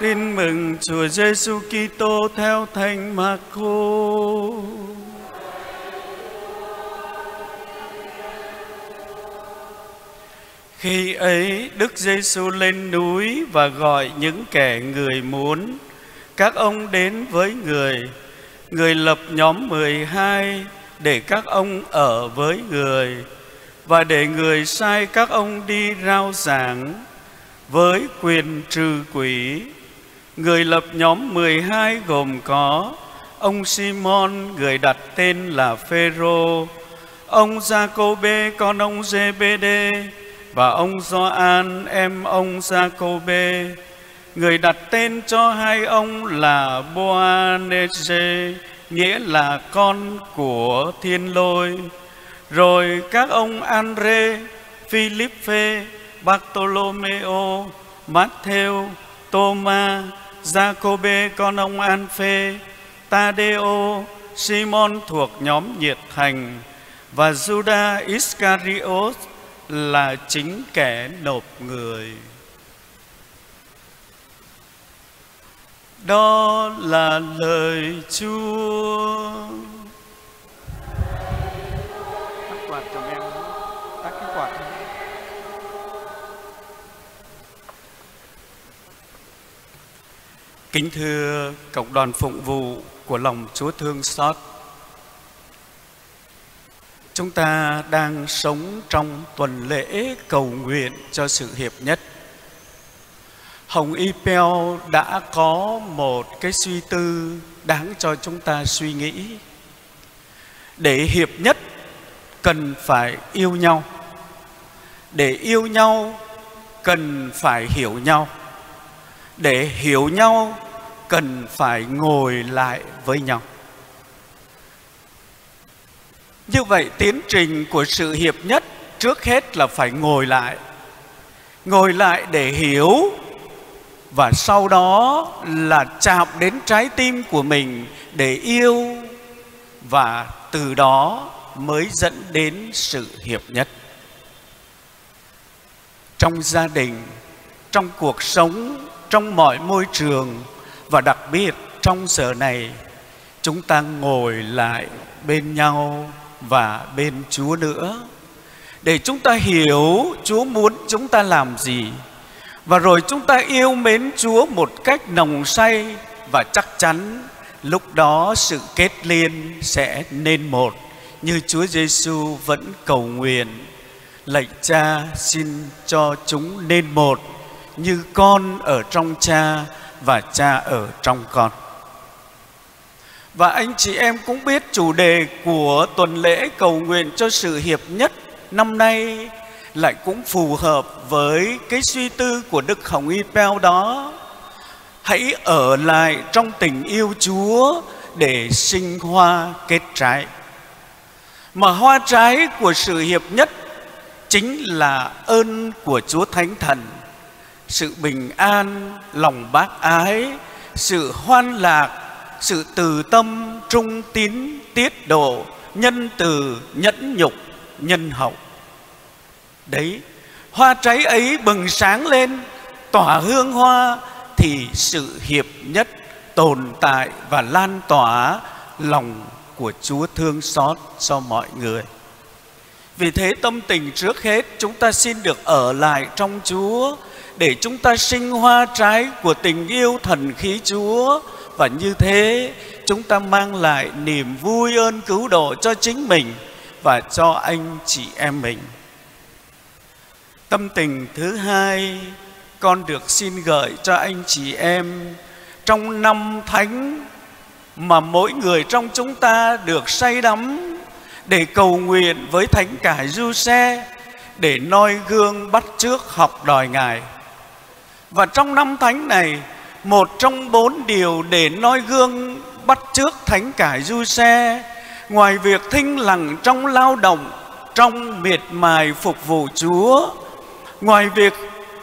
Tin mừng Chúa Giêsu Kitô theo Thánh Marco. Khi ấy, Đức Giêsu lên núi và gọi những kẻ người muốn, các ông đến với người. Người lập nhóm 12 để các ông ở với người, và để người sai các ông đi rao giảng với quyền trừ quỷ. Người lập nhóm 12 gồm có ông Simon người đặt tên là Phêrô, ông Giacôbê con ông Giê-bê-đê và ông Gioan em ông Giacôbê. Người đặt tên cho hai ông là Boanerges nghĩa là con của thiên lôi. Rồi các ông Andre, Philippe, Bartolomeo, Matthew, Thomas, Jacobe con ông Anphe, Tadeo, Simon thuộc nhóm nhiệt thành và Judas Iscariot là chính kẻ nộp người. Đó là lời Chúa. Kính thưa cộng đoàn phụng vụ của lòng Chúa thương xót. Chúng ta đang sống trong tuần lễ cầu nguyện cho sự hiệp nhất Hồng Y Peo đã có một cái suy tư đáng cho chúng ta suy nghĩ. Để hiệp nhất, cần phải yêu nhau. Để yêu nhau, cần phải hiểu nhau. Để hiểu nhau, cần phải ngồi lại với nhau. Như vậy, tiến trình của sự hiệp nhất trước hết là phải ngồi lại. Ngồi lại để hiểu và sau đó là chạm đến trái tim của mình để yêu và từ đó mới dẫn đến sự hiệp nhất trong gia đình, trong cuộc sống trong mọi môi trường và đặc biệt trong giờ này, chúng ta ngồi lại bên nhau và bên Chúa nữa, để chúng ta hiểu Chúa muốn chúng ta làm gì. Và rồi chúng ta yêu mến Chúa một cách nồng say và chắc chắn, lúc đó sự kết liên sẽ nên một, như Chúa Giêsu vẫn cầu nguyện, lạy Cha, xin cho chúng nên một như con ở trong Cha và Cha ở trong con. Và anh chị em cũng biết chủ đề của tuần lễ cầu nguyện cho sự hiệp nhất năm nay lại cũng phù hợp với cái suy tư của Đức Hồng Y Peo đó. Hãy ở lại trong tình yêu Chúa để sinh hoa kết trái. Mà hoa trái của sự hiệp nhất chính là ơn của Chúa Thánh Thần, sự bình an, lòng bác ái, sự hoan lạc, sự từ tâm, trung tín, tiết độ, nhân từ, nhẫn nhục, nhân hậu. Đấy, hoa trái ấy bừng sáng lên, tỏa hương hoa thì sự hiệp nhất tồn tại và lan tỏa lòng của Chúa thương xót cho mọi người. Vì thế tâm tình trước hết chúng ta xin được ở lại trong Chúa để chúng ta sinh hoa trái của tình yêu thần khí Chúa và như thế, chúng ta mang lại niềm vui ơn cứu độ cho chính mình và cho anh chị em mình. Tâm tình thứ hai, con được xin gợi cho anh chị em trong năm thánh mà mỗi người trong chúng ta được say đắm để cầu nguyện với thánh cả du xe để noi gương bắt trước học đòi ngài và trong năm thánh này, một trong bốn điều để noi gương bắt trước thánh cải du xe ngoài việc thinh lặng trong lao động, trong miệt mài phục vụ chúa, ngoài việc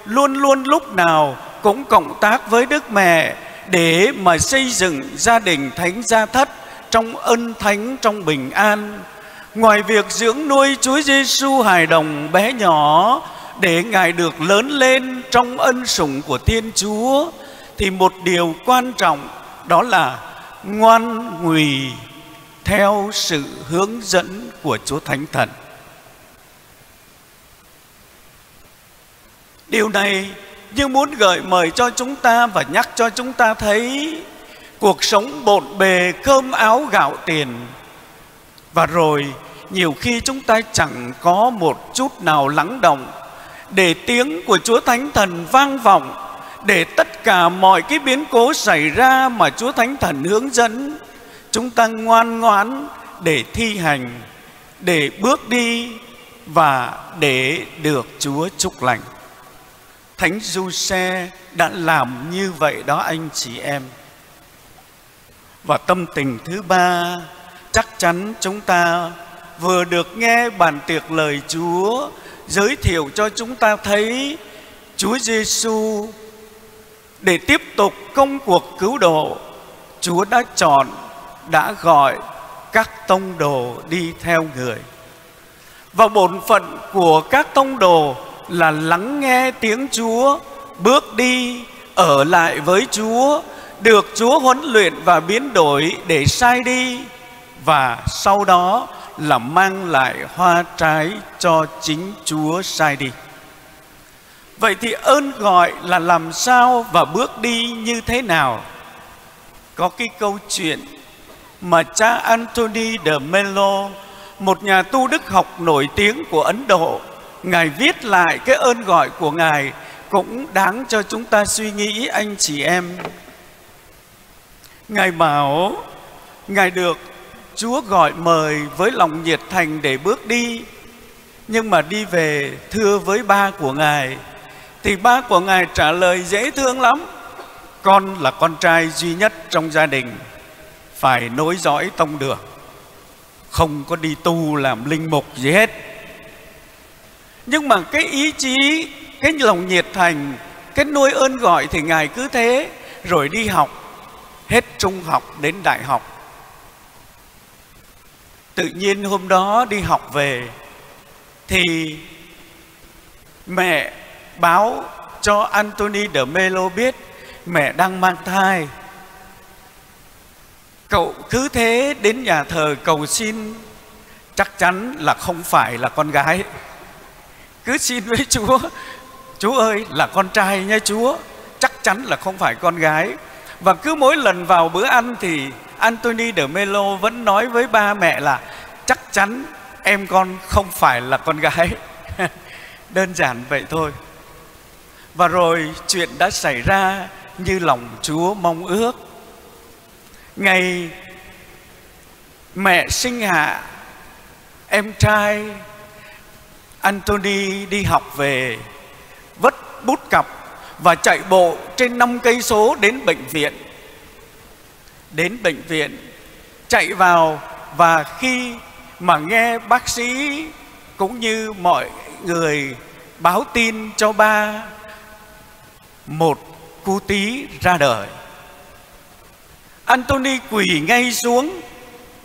luôn luôn lúc nào cũng cộng tác với Đức Mẹ để mà xây dựng gia đình thánh gia thất trong ân thánh, trong bình an. Ngoài việc dưỡng nuôi Chúa Giêsu hài đồng bé nhỏ để Ngài được lớn lên trong ân sủng của Thiên Chúa, thì một điều quan trọng đó là ngoan ngùy theo sự hướng dẫn của Chúa Thánh Thần. Điều này như muốn gợi mời cho chúng ta và nhắc cho chúng ta thấy cuộc sống bộn bề cơm áo gạo tiền và rồi, nhiều khi chúng ta chẳng có một chút nào lắng động để tiếng của Chúa Thánh Thần vang vọng, để tất cả mọi cái biến cố xảy ra mà Chúa Thánh Thần hướng dẫn, chúng ta ngoan ngoãn để thi hành, để bước đi và để được Chúa chúc lành. Thánh Du Xe đã làm như vậy đó anh chị em. Và tâm tình thứ ba, chắc chắn chúng ta vừa được nghe bản tiệc lời Chúa giới thiệu cho chúng ta thấy Chúa Giêsu để tiếp tục công cuộc cứu độ, Chúa đã chọn, đã gọi các tông đồ đi theo người. Và bổn phận của các tông đồ là lắng nghe tiếng Chúa, bước đi ở lại với Chúa, được Chúa huấn luyện và biến đổi để sai đi và sau đó là mang lại hoa trái cho chính Chúa sai đi. Vậy thì ơn gọi là làm sao và bước đi như thế nào? Có cái câu chuyện mà cha Anthony de Mello, một nhà tu đức học nổi tiếng của Ấn Độ, Ngài viết lại cái ơn gọi của Ngài cũng đáng cho chúng ta suy nghĩ anh chị em. Ngài bảo Ngài được Chúa gọi mời với lòng nhiệt thành để bước đi. Nhưng mà đi về, thưa với ba của Ngài. Thì ba của Ngài trả lời dễ thương lắm. Con là con trai duy nhất trong gia đình. Phải nối dõi tông đường. Không có đi tu làm linh mục gì hết. Nhưng mà cái ý chí, Cái lòng nhiệt thành, Cái nuôi ơn gọi thì Ngài cứ thế. Rồi đi học. Hết trung học đến đại học tự nhiên hôm đó đi học về, thì mẹ báo cho Anthony de Melo biết mẹ đang mang thai. Cậu cứ thế đến nhà thờ cầu xin, chắc chắn là không phải là con gái. Cứ xin với chúa chúa ơi, là con trai nha chúa, chắc chắn là không phải con gái. Và cứ mỗi lần vào bữa ăn thì Anthony de Melo vẫn nói với ba mẹ là, chắc chắn em con không phải là con gái. Đơn giản vậy thôi. Và rồi chuyện đã xảy ra như lòng chúa mong ước. Ngày mẹ sinh hạ em trai, Anthony đi học về vất bút cặp và chạy bộ trên năm cây số đến bệnh viện đến bệnh viện, chạy vào và khi mà nghe bác sĩ cũng như mọi người báo tin cho ba, một cu tí ra đời. Anthony quỳ ngay xuống,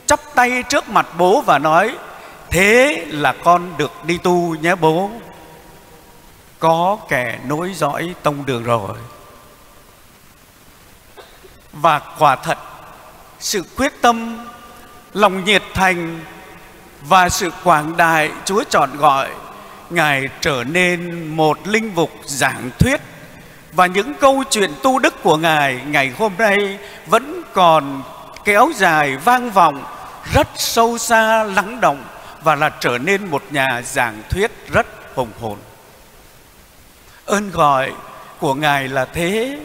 chắp tay trước mặt bố và nói, thế là con được đi tu nhé bố. Có kẻ nối dõi tông đường rồi. Và quả thật sự quyết tâm, lòng nhiệt thành và sự quảng đại Chúa chọn gọi, Ngài trở nên một linh mục giảng thuyết và những câu chuyện tu đức của Ngài ngày hôm nay vẫn còn kéo dài vang vọng, rất sâu xa, lắng động và là trở nên một nhà giảng thuyết rất hùng hồn. Ơn gọi của Ngài là thế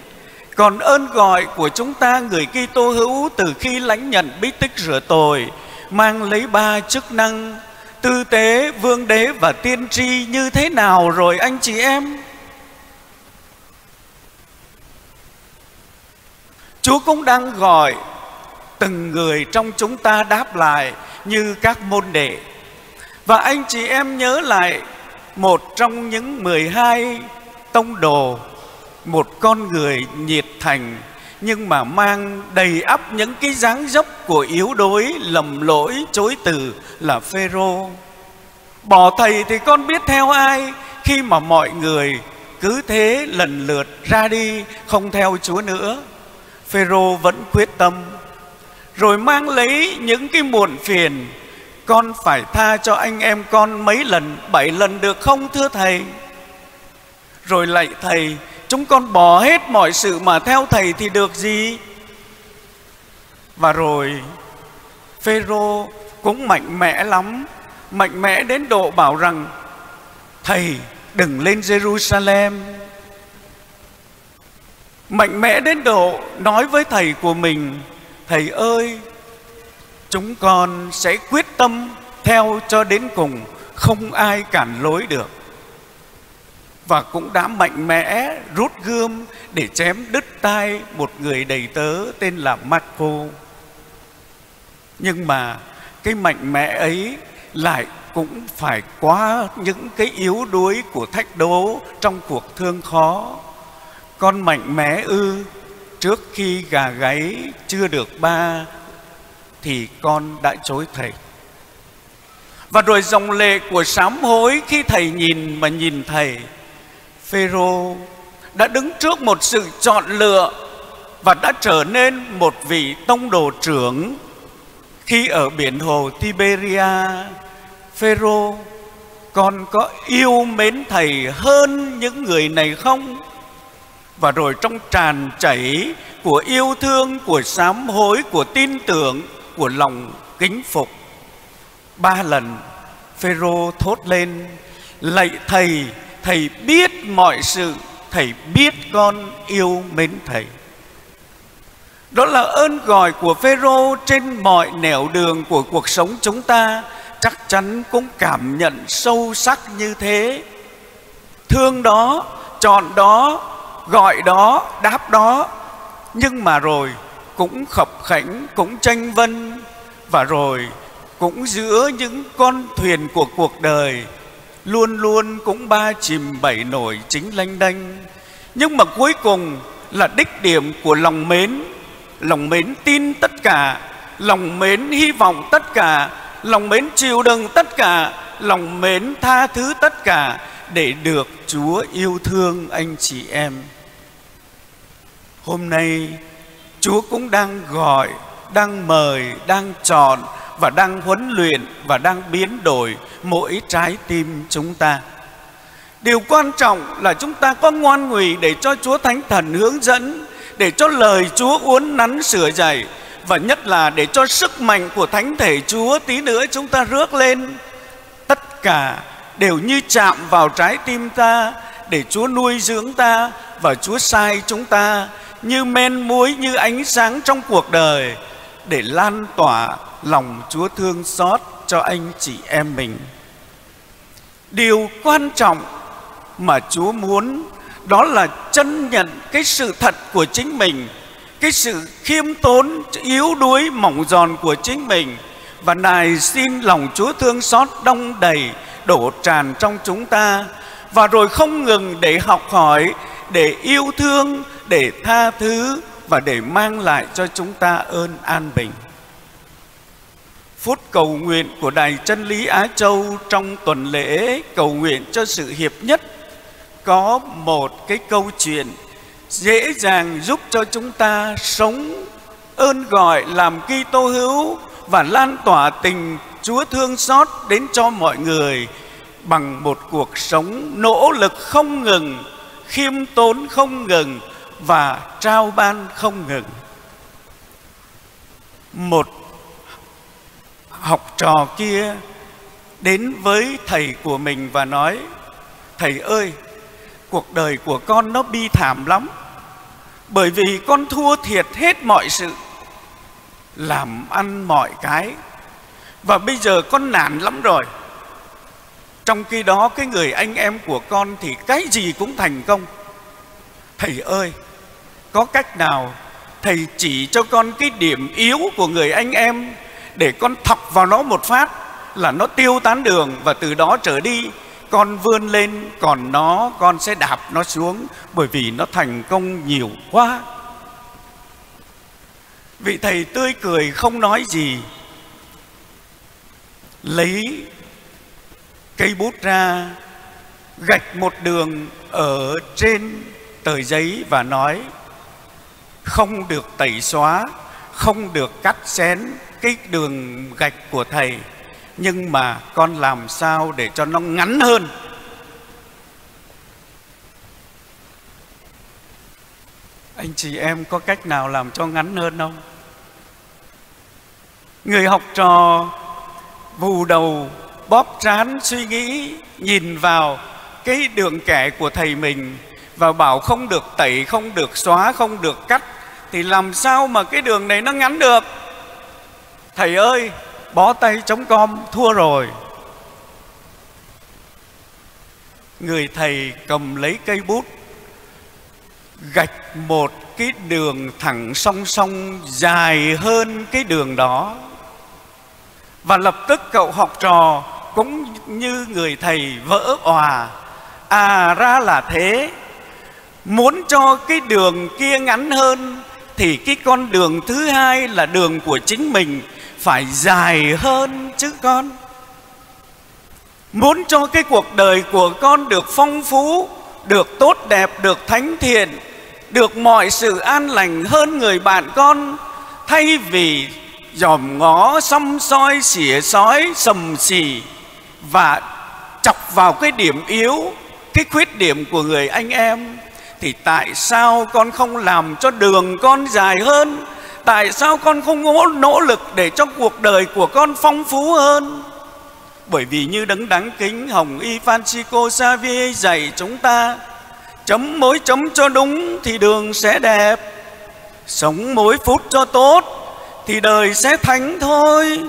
còn ơn gọi của chúng ta người Kitô hữu từ khi lãnh nhận bí tích rửa tội mang lấy ba chức năng tư tế, vương đế và tiên tri như thế nào rồi anh chị em? Chúa cũng đang gọi từng người trong chúng ta đáp lại như các môn đệ. Và anh chị em nhớ lại một trong những 12 tông đồ, một con người nhiệt thành, nhưng mà mang đầy ắp những cái dáng dấp của yếu đuối, lầm lỗi, chối từ là phêrô. Bỏ thầy thì con biết theo ai, khi mà mọi người cứ thế lần lượt ra đi, không theo Chúa nữa. Phêrô vẫn quyết tâm, rồi mang lấy những cái muộn phiền. Con phải tha cho anh em con mấy lần, bảy lần được không thưa thầy? Rồi lạy thầy chúng con bỏ hết mọi sự mà theo thầy thì được gì? Và rồi, phêrô cũng mạnh mẽ lắm, mạnh mẽ đến độ bảo rằng, thầy, đừng lên jerusalem. Mạnh mẽ đến độ nói với thầy của mình, thầy ơi, chúng con sẽ quyết tâm theo cho đến cùng, không ai cản lối được và cũng đã mạnh mẽ rút gươm để chém đứt tai một người đầy tớ tên là Marco. Nhưng mà cái mạnh mẽ ấy lại cũng phải qua những cái yếu đuối của thách đố trong cuộc thương khó. Con mạnh mẽ ư, trước khi gà gáy chưa được ba thì con đã chối thầy. Và rồi dòng lệ của sám hối khi thầy nhìn mà nhìn thầy, Phêrô đã đứng trước một sự chọn lựa và đã trở nên một vị tông đồ trưởng khi ở biển hồ Tiberia. Phêrô, con có yêu mến thầy hơn những người này không? Và rồi trong tràn chảy của yêu thương, của sám hối, của tin tưởng, của lòng kính phục. Ba lần Phêrô thốt lên: "Lạy thầy, thầy biết mọi sự, thầy biết con yêu mến thầy." Đó là ơn gọi của Phêrô trên mọi nẻo đường của cuộc sống chúng ta chắc chắn cũng cảm nhận sâu sắc như thế. Thương đó, chọn đó, gọi đó, đáp đó. Nhưng mà rồi cũng khập khảnh, cũng tranh vân và rồi cũng giữa những con thuyền của cuộc đời luôn luôn cũng ba chìm bảy nổi chính lanh đanh nhưng mà cuối cùng là đích điểm của lòng mến. Lòng mến tin tất cả, lòng mến hy vọng tất cả, lòng mến chịu đựng tất cả, lòng mến tha thứ tất cả để được chúa yêu thương, anh chị em. Hôm nay chúa cũng đang gọi, đang mời, đang chọn và đang huấn luyện và đang biến đổi mỗi trái tim chúng ta. Điều quan trọng là chúng ta có ngoan ngụy để cho chúa thánh thần hướng dẫn, để cho lời chúa uốn nắn sửa dạy và nhất là để cho sức mạnh của thánh thể chúa tí nữa chúng ta rước lên. Tất cả đều như chạm vào trái tim ta để chúa nuôi dưỡng ta và chúa sai chúng ta như men muối, như ánh sáng trong cuộc đời để lan tỏa lòng Chúa thương xót cho anh chị em mình. Điều quan trọng mà Chúa muốn đó là chân nhận cái sự thật của chính mình, cái sự khiêm tốn, yếu đuối, mỏng giòn của chính mình và nài xin lòng Chúa thương xót đông đầy đổ tràn trong chúng ta và rồi không ngừng để học hỏi, để yêu thương, để tha thứ và để mang lại cho chúng ta ơn an bình. Phút cầu nguyện của Đài Chân Lý Á Châu trong tuần lễ cầu nguyện cho sự hiệp nhất có một cái câu chuyện dễ dàng giúp cho chúng ta sống ơn gọi làm Kitô hữu và lan tỏa tình Chúa thương xót đến cho mọi người bằng một cuộc sống nỗ lực không ngừng, khiêm tốn không ngừng và trao ban không ngừng. Một học trò kia đến với thầy của mình và nói: "Thầy ơi, cuộc đời của con nó bi thảm lắm. Bởi vì con thua thiệt hết mọi sự, làm ăn mọi cái và bây giờ con nản lắm rồi." Trong khi đó cái người anh em của con thì cái gì cũng thành công. Thầy ơi, có cách nào thầy chỉ cho con cái điểm yếu của người anh em để con thọc vào nó một phát là nó tiêu tán đường và từ đó trở đi, con vươn lên, còn nó, con sẽ đạp nó xuống bởi vì nó thành công nhiều quá. Vị thầy tươi cười không nói gì, lấy cây bút ra, gạch một đường ở trên tờ giấy và nói, không được tẩy xóa, không được cắt xén cái đường gạch của thầy, nhưng mà con làm sao để cho nó ngắn hơn? Anh chị em có cách nào làm cho ngắn hơn không? Người học trò vù đầu, bóp trán suy nghĩ, nhìn vào cái đường kẻ của thầy mình và bảo không được tẩy, không được xóa, không được cắt, thì làm sao mà cái đường này nó ngắn được? Thầy ơi bó tay chống com thua rồi. Người thầy cầm lấy cây bút, gạch một cái đường thẳng song song dài hơn cái đường đó. Và lập tức cậu học trò cũng như người thầy vỡ òa. À ra là thế. Muốn cho cái đường kia ngắn hơn thì cái con đường thứ hai là đường của chính mình phải dài hơn chứ con. Muốn cho cái cuộc đời của con được phong phú, được tốt đẹp, được thánh thiện, được mọi sự an lành hơn người bạn con, thay vì dòm ngó, xăm soi, xỉa sói, sầm xì và chọc vào cái điểm yếu, cái khuyết điểm của người anh em, thì tại sao con không làm cho đường con dài hơn? Tại sao con không có nỗ lực để cho cuộc đời của con phong phú hơn? Bởi vì như đấng đáng kính hồng y francisco xavier dạy chúng ta, chấm mối chấm cho đúng thì đường sẽ đẹp, sống mỗi phút cho tốt thì đời sẽ thánh thôi.